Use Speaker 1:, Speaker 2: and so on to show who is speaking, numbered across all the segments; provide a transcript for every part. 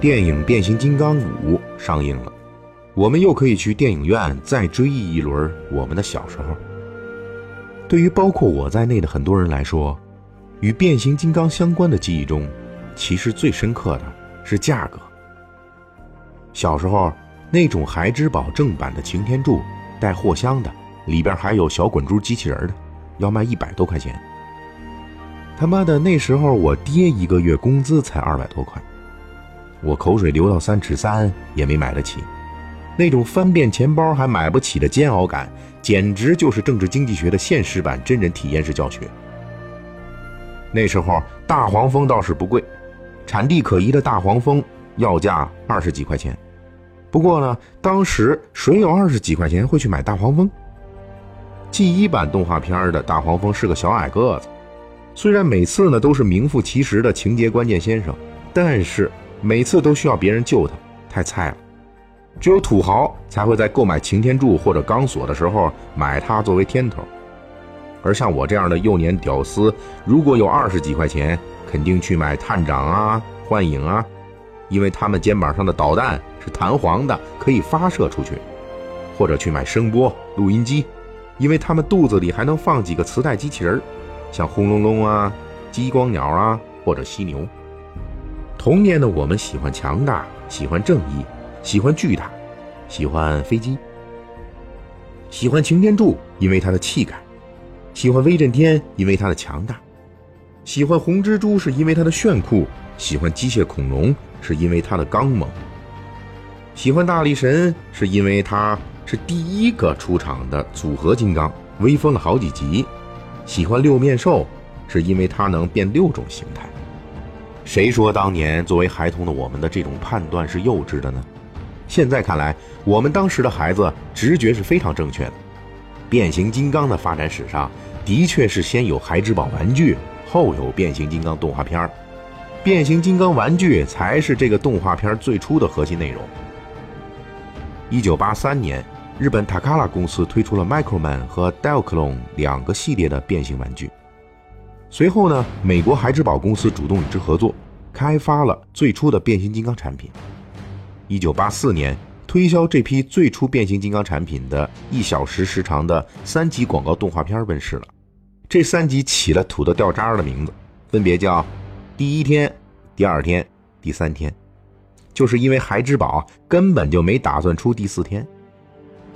Speaker 1: 电影《变形金刚五》上映了，我们又可以去电影院再追忆一轮我们的小时候。对于包括我在内的很多人来说，与变形金刚相关的记忆中，其实最深刻的是价格。小时候那种孩之宝正版的擎天柱，带货箱的，里边还有小滚珠机器人的，要卖一百多块钱。他妈的，那时候我爹一个月工资才二百多块，我口水流到三尺三也没买得起。那种翻遍钱包还买不起的煎熬感，简直就是政治经济学的现实版真人体验式教学。那时候大黄蜂倒是不贵，产地可疑的大黄蜂要价二十几块钱。不过呢，当时谁有二十几块钱会去买大黄蜂？记忆版动画片的大黄蜂是个小矮个子。虽然每次呢都是名副其实的情节关键先生，但是每次都需要别人救他，太菜了。只有土豪才会在购买擎天柱或者钢索的时候买它作为天头，而像我这样的幼年屌丝，如果有二十几块钱，肯定去买探长啊、幻影啊，因为他们肩膀上的导弹是弹簧的，可以发射出去；或者去买声波录音机，因为他们肚子里还能放几个磁带机器人。像轰隆隆啊、激光鸟啊，或者犀牛。童年的我们喜欢强大，喜欢正义，喜欢巨大，喜欢飞机，喜欢擎天柱，因为它的气概；喜欢威震天，因为它的强大；喜欢红蜘蛛，是因为它的炫酷；喜欢机械恐龙，是因为它的刚猛；喜欢大力神，是因为它是第一个出场的组合金刚，威风了好几集。喜欢六面兽，是因为它能变六种形态。谁说当年作为孩童的我们的这种判断是幼稚的呢？现在看来，我们当时的孩子直觉是非常正确的。变形金刚的发展史上，的确是先有孩之宝玩具，后有变形金刚动画片儿。变形金刚玩具才是这个动画片最初的核心内容。一九八三年。日本塔卡拉公司推出了 Microman 和 Diaclone 两个系列的变形玩具。随后呢，美国孩之宝公司主动与之合作，开发了最初的变形金刚产品。一九八四年，推销这批最初变形金刚产品的一小时时长的三集广告动画片问世了。这三集起了土的掉渣的名字，分别叫“第一天”“第二天”“第三天”，就是因为孩之宝根本就没打算出第四天。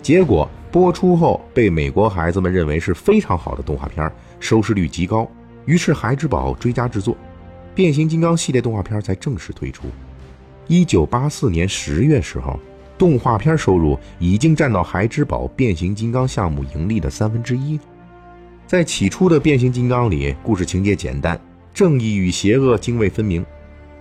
Speaker 1: 结果播出后，被美国孩子们认为是非常好的动画片，收视率极高。于是孩之宝追加制作，变形金刚系列动画片才正式推出。一九八四年十月时候，动画片收入已经占到孩之宝变形金刚项目盈利的三分之一。在起初的变形金刚里，故事情节简单，正义与邪恶泾渭分明，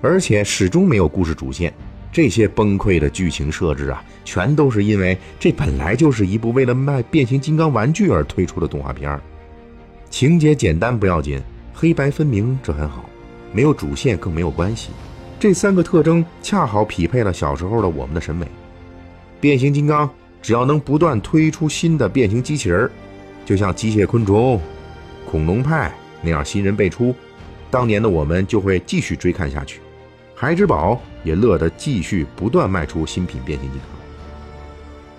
Speaker 1: 而且始终没有故事主线。这些崩溃的剧情设置啊，全都是因为这本来就是一部为了卖变形金刚玩具而推出的动画片情节简单不要紧，黑白分明这很好，没有主线更没有关系。这三个特征恰好匹配了小时候的我们的审美。变形金刚只要能不断推出新的变形机器人就像机械昆虫、恐龙派那样新人辈出，当年的我们就会继续追看下去。孩之宝也乐得继续不断卖出新品变形金刚。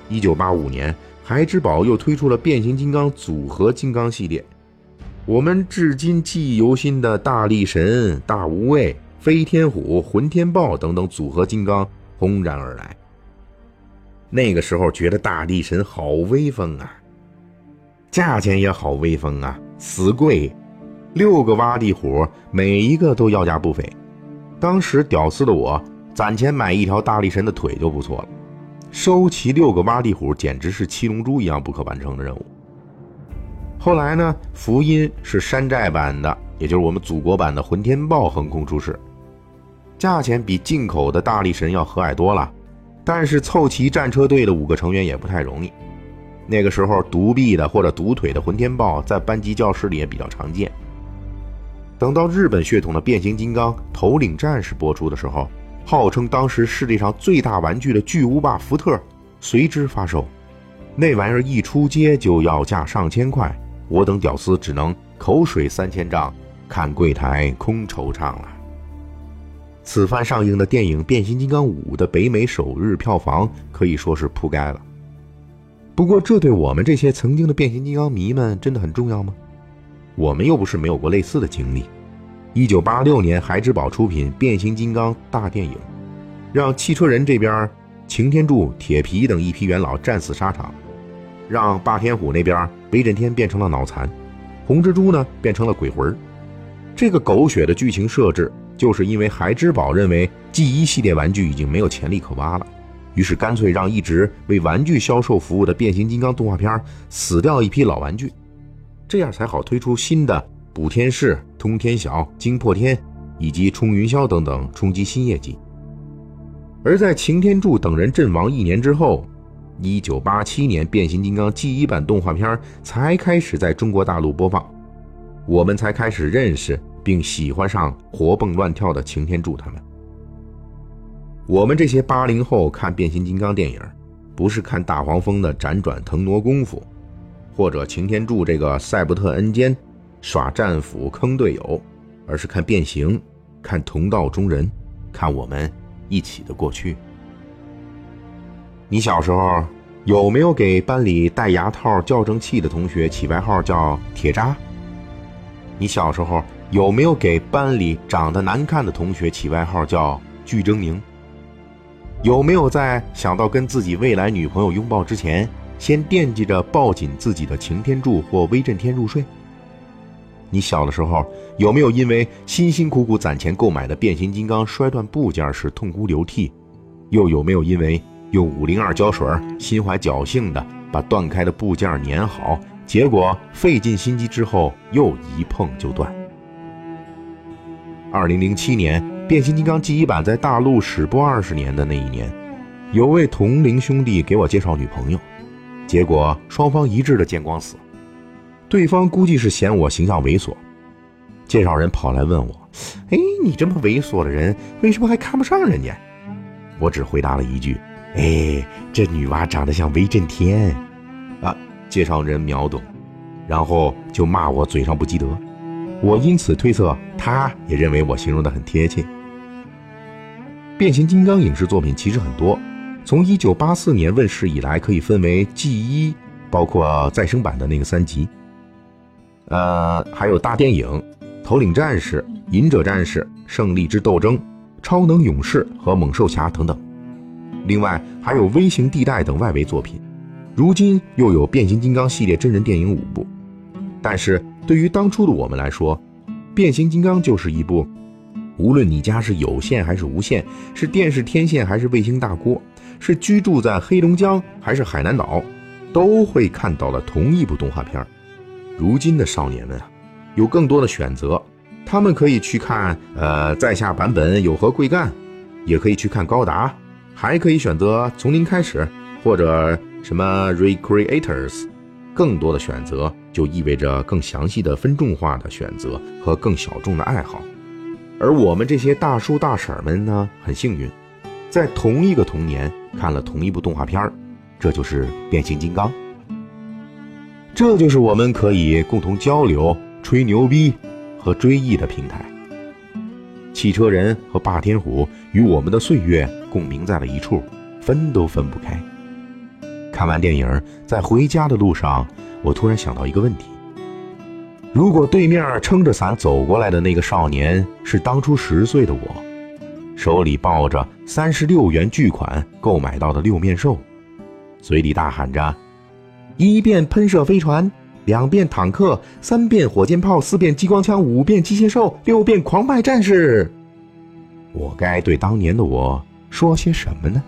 Speaker 1: 一九八五年，孩之宝又推出了变形金刚组合金刚系列，我们至今记忆犹新的大力神、大无畏、飞天虎、混天豹等等组合金刚轰然而来。那个时候觉得大力神好威风啊，价钱也好威风啊，死贵，六个挖地虎，每一个都要价不菲。当时屌丝的我，攒钱买一条大力神的腿就不错了。收齐六个挖地虎，简直是七龙珠一样不可完成的任务。后来呢，福音是山寨版的，也就是我们祖国版的混天豹横空出世，价钱比进口的大力神要和蔼多了。但是凑齐战车队的五个成员也不太容易。那个时候，独臂的或者独腿的混天豹在班级教室里也比较常见。等到日本血统的变形金刚头领战士播出的时候，号称当时世界上最大玩具的巨无霸福特随之发售。那玩意儿一出街就要价上千块，我等屌丝只能口水三千丈，看柜台空惆怅了。此番上映的电影《变形金刚五》的北美首日票房可以说是铺盖了。不过，这对我们这些曾经的变形金刚迷们真的很重要吗？我们又不是没有过类似的经历。一九八六年，孩之宝出品《变形金刚大电影》，让汽车人这边擎天柱、铁皮等一批元老战死沙场，让霸天虎那边威震天变成了脑残，红蜘蛛呢变成了鬼魂。这个狗血的剧情设置，就是因为孩之宝认为 G 一系列玩具已经没有潜力可挖了。于是干脆让一直为玩具销售服务的变形金刚动画片死掉一批老玩具，这样才好推出新的补天士、通天晓、惊破天以及冲云霄等等，冲击新业绩。而在擎天柱等人阵亡一年之后，一九八七年变形金刚 G 一版动画片才开始在中国大陆播放，我们才开始认识并喜欢上活蹦乱跳的擎天柱他们。我们这些八零后看变形金刚电影，不是看大黄蜂的辗转腾挪功夫，或者擎天柱这个赛博特恩坚耍战斧坑队友，而是看变形，看同道中人，看我们一起的过去。你小时候有没有给班里戴牙套矫正器的同学起外号叫铁渣？你小时候有没有给班里长得难看的同学起外号叫巨狰狞？有没有在想到跟自己未来女朋友拥抱之前，先惦记着抱紧自己的擎天柱或威震天入睡？你小的时候有没有因为辛辛苦苦攒钱购买的变形金刚摔断部件时痛哭流涕？又有没有因为用五零二胶水心怀侥幸的把断开的部件粘好，结果费尽心机之后又一碰就断？二零零七年。变形金刚 G 一版在大陆始播二十年的那一年，有位同龄兄弟给我介绍女朋友，结果双方一致的见光死。对方估计是嫌我形象猥琐，介绍人跑来问我：“哎，你这么猥琐的人，为什么还看不上人家？”我只回答了一句：“哎，这女娃长得像威震天。”啊，介绍人秒懂，然后就骂我嘴上不积德。我因此推测，他也认为我形容的很贴切。变形金刚影视作品其实很多，从一九八四年问世以来，可以分为 G 一，包括再生版的那个三集，呃，还有大电影、头领战士、隐者战士、胜利之斗争、超能勇士和猛兽侠等等。另外还有微型地带等外围作品。如今又有变形金刚系列真人电影五部，但是对于当初的我们来说，变形金刚就是一部。无论你家是有线还是无线，是电视天线还是卫星大锅，是居住在黑龙江还是海南岛，都会看到的同一部动画片。如今的少年们啊，有更多的选择，他们可以去看呃在下版本有何贵干，也可以去看高达，还可以选择从零开始或者什么 Recreators。更多的选择就意味着更详细的分众化的选择和更小众的爱好。而我们这些大叔大婶们呢，很幸运，在同一个童年看了同一部动画片这就是变形金刚。这就是我们可以共同交流、吹牛逼和追忆的平台。汽车人和霸天虎与我们的岁月共鸣在了一处，分都分不开。看完电影，在回家的路上，我突然想到一个问题。如果对面撑着伞走过来的那个少年是当初十岁的我，手里抱着三十六元巨款购买到的六面兽，嘴里大喊着“一遍喷射飞船，两遍坦克，三遍火箭炮，四遍激光枪，五遍机械兽，六遍狂派战士”，我该对当年的我说些什么呢？